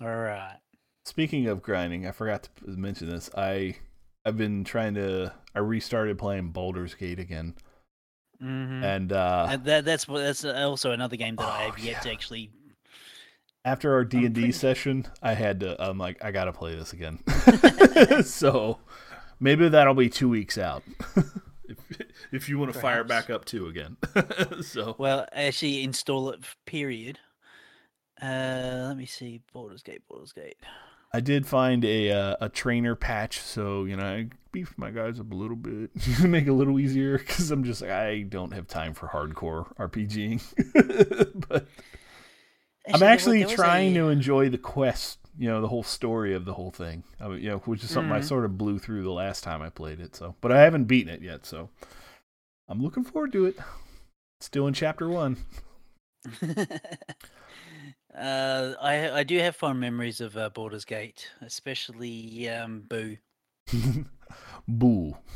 All right. Speaking of grinding, I forgot to mention this. I I've been trying to. I restarted playing Baldur's Gate again, hmm and uh And that, that's what- that's also another game that I Oh, have yet to actually. after our D and D pretty- session, I had to. I'm like, I gotta play this again. *laughs* *laughs* so maybe that'll be two weeks out. if if you want to fire it back up too again. *laughs* so Well, actually install it. Period. Uh, let me see. Baldur's Gate. Baldur's Gate. I did find a uh, a trainer patch, so you know I beefed my guys up a little bit, *laughs* to make it a little easier because I'm just like I don't have time for hardcore RPGing. *laughs* but I'm there wa- actually was trying a- to enjoy the quest, you know, the whole story of the whole thing. I mean, you know, which is something I Mhm. sort of blew through the last time I played it. So, but I haven't beaten it yet, so I'm looking forward to it. Still in chapter one. *laughs* uh, I I do have fond memories of uh, Baldur's Gate, especially um, Boo. *laughs* Boo. *laughs*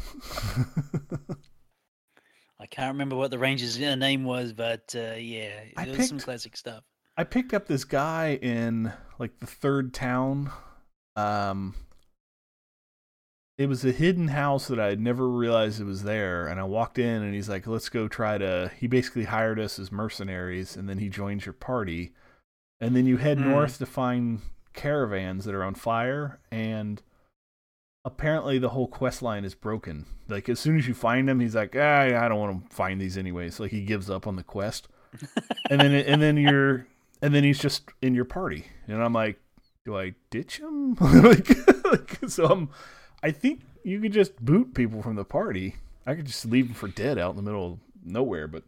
I can't remember what the ranger's uh, name was, but uh, yeah, I it was some classic stuff. I picked up this guy in like the third town. Um, it was a hidden house that I had never realized it was there, and I walked in, and he's like, "Let's go try to." He basically hired us as mercenaries, and then he joins your party, and then you head Hmm. north to find caravans that are on fire, and apparently the whole quest line is broken. Like as soon as you find him, he's like, "Ah, I don't want to find these anyways." Like he gives up on the quest, *laughs* and then and then you're and then he's just in your party, and I'm like, do I ditch him? *laughs* like, like, so I'm, I think you could just boot people from the party. I could just leave them for dead out in the middle of nowhere, but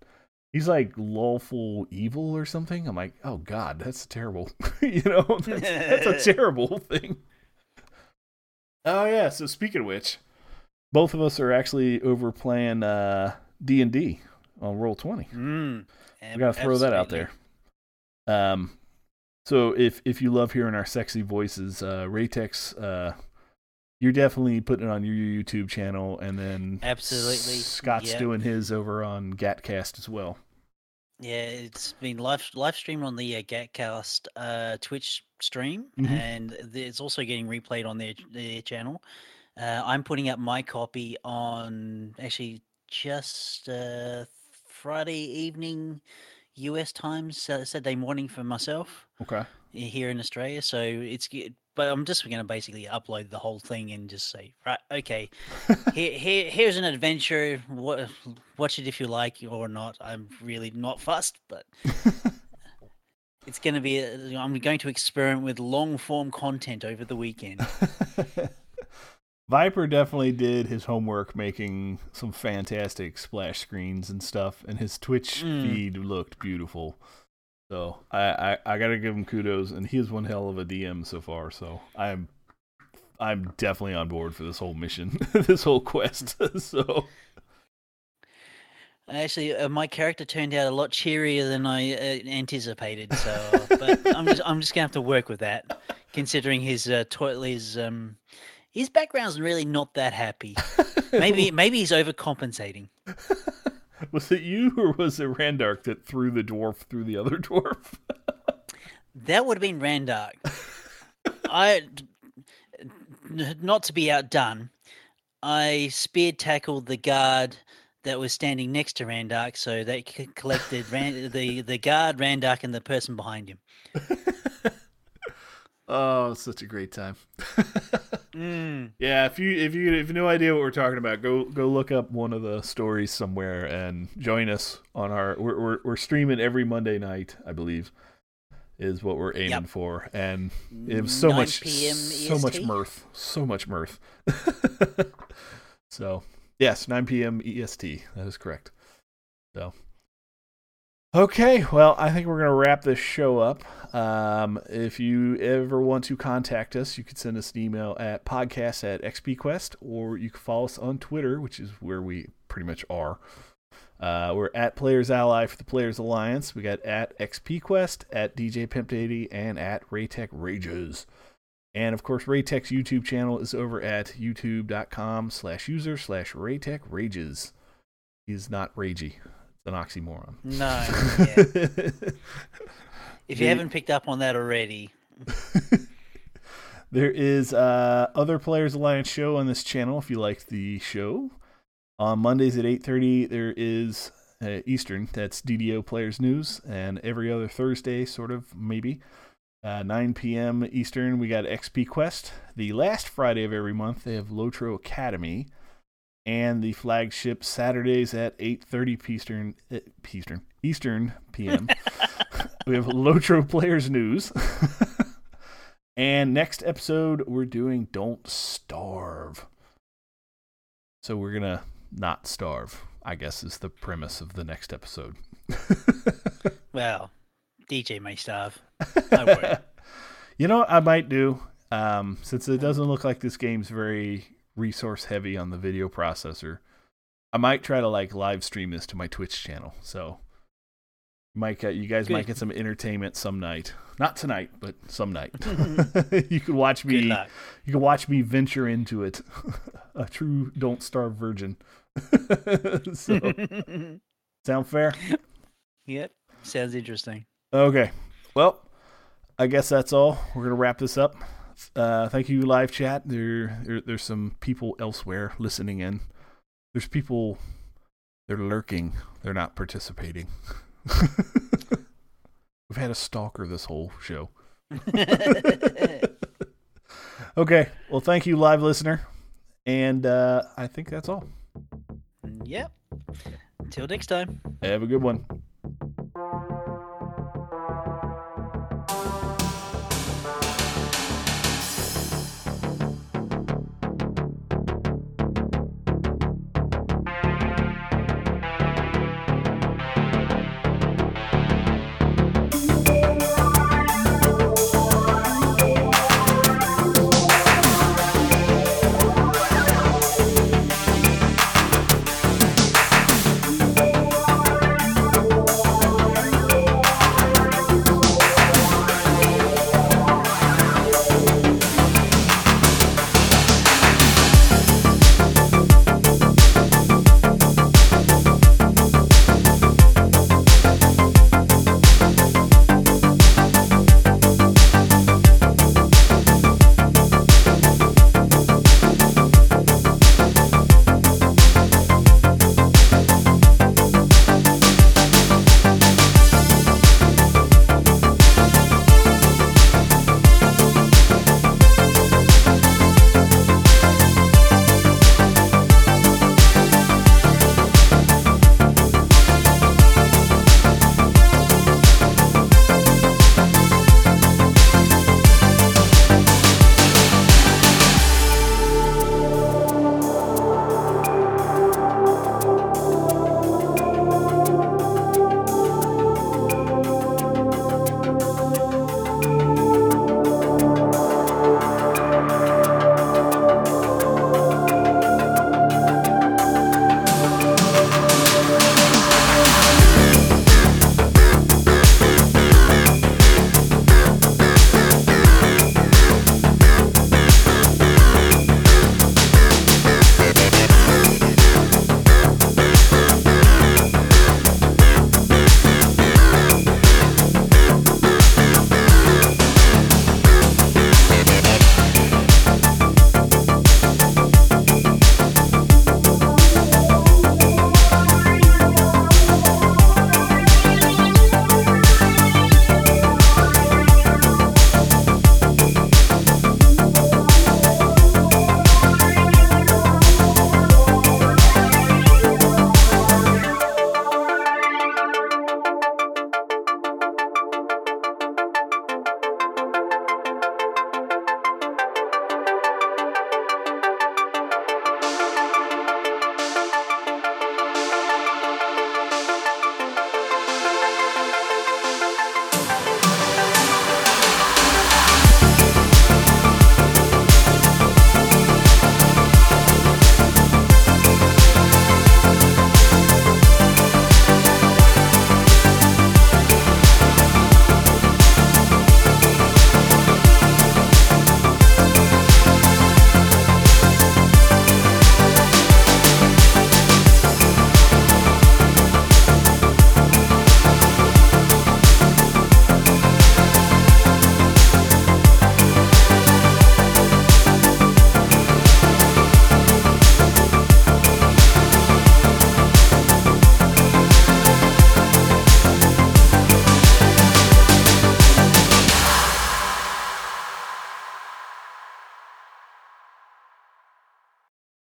he's like lawful evil or something. I'm like, oh god, that's terrible. *laughs* you know, that's, that's a *laughs* terrible thing. Oh yeah. So speaking of which, both of us are actually over playing uh D and D on Roll Twenty. Mm, We gotta throw that out there. Um, so if if you love hearing our sexy voices, uh, Raytex, uh, you're definitely putting it on your YouTube channel, and then Absolutely, Scott's yeah. doing his over on Gatcast as well. Yeah, it's been live live streamed on the uh, Gatcast uh, Twitch stream, Mhm. and it's also getting replayed on their their channel. Uh, I'm putting up my copy on actually just uh, Friday evening U.S. time, Sa- Saturday morning for myself Okay. here in Australia. So it's but I'm just going to basically upload the whole thing and just say, right, okay, *laughs* here, here, here's an adventure. What, watch it if you like or not. I'm really not fussed, but *laughs* it's going to be. I'm going to experiment with long form content over the weekend. *laughs* Viper definitely did his homework making some fantastic splash screens and stuff, and his Twitch mm. feed looked beautiful. So I, I, I gotta give him kudos, and he is one hell of a DM so far. So I'm I'm definitely on board for this whole mission, *laughs* this whole quest. *laughs* so Actually, uh, my character turned out a lot cheerier than I uh, anticipated. So, but I'm just I'm just gonna have to work with that, considering his uh, his um his background's really not that happy. *laughs* Maybe maybe he's overcompensating. *laughs* was it you or was it Randark that threw the dwarf through the other *laughs* dwarf? that would have been Randark. I not to be outdone, I spear tackled the guard that was standing next to Randark, so they collected Rand- the the guard, Randark, and the person behind him. Oh, such a great time. *laughs* mm. Yeah, if you if you if you have no idea what we're talking about, go go look up one of the stories somewhere and join us on our. We're we're, we're streaming every Monday night, I believe, is what we're aiming yep. for, and it was so much so much mirth, so much mirth. *laughs* so yes, 9 p.m. EST. That is correct. So Okay, well, I think we're going to wrap this show up. Um, if you ever want to contact us, you can send us an email at podcast at xpquest, or you can follow us on Twitter, which is where we pretty much are. Uh, we're at Players Ally for the Players Alliance. We got at xpquest, at DJ Pimp and at Raytech Rages. And of course, Raytech's YouTube channel is over at youtube.com slash user slash Raytech Rages. He's not ragey an oxymoron. No. Yeah. *laughs* if you haven't picked up on that already. *laughs* there is uh, other Players Alliance show on this channel if you like the show. On Mondays at 8.30, there is uh, Eastern, that's DDO Players News. And every other Thursday, sort of, maybe, uh, 9 p.m. Eastern, we got XP Quest. The last Friday of every month, they have Lotro Academy and the flagship Saturdays at 8:30 Eastern uh, Eastern Eastern PM. *laughs* we have Lotro Players News. *laughs* and next episode we're doing Don't Starve. So we're going to not starve, I guess is the premise of the next episode. *laughs* well, DJ may starve. I you know what I might do? Um, since it doesn't look like this game's very resource heavy on the video processor. I might try to like live stream this to my Twitch channel. So Mike, get, you guys Good. might get some entertainment some night. Not tonight, but some night. *laughs* *laughs* you could watch me you can watch me venture into it. *laughs* A true don't starve virgin. so sound fair? Yep. Sounds interesting. Okay. Well, I guess that's all. We're going to wrap this up. Uh, thank you, live chat. There, there, there's some people elsewhere listening in. There's people. They're lurking. They're not participating. *laughs* We've had a stalker this whole show. *laughs* okay. Well, thank you, live listener. And uh, I think that's all. Yep. Until next time. Have a good one.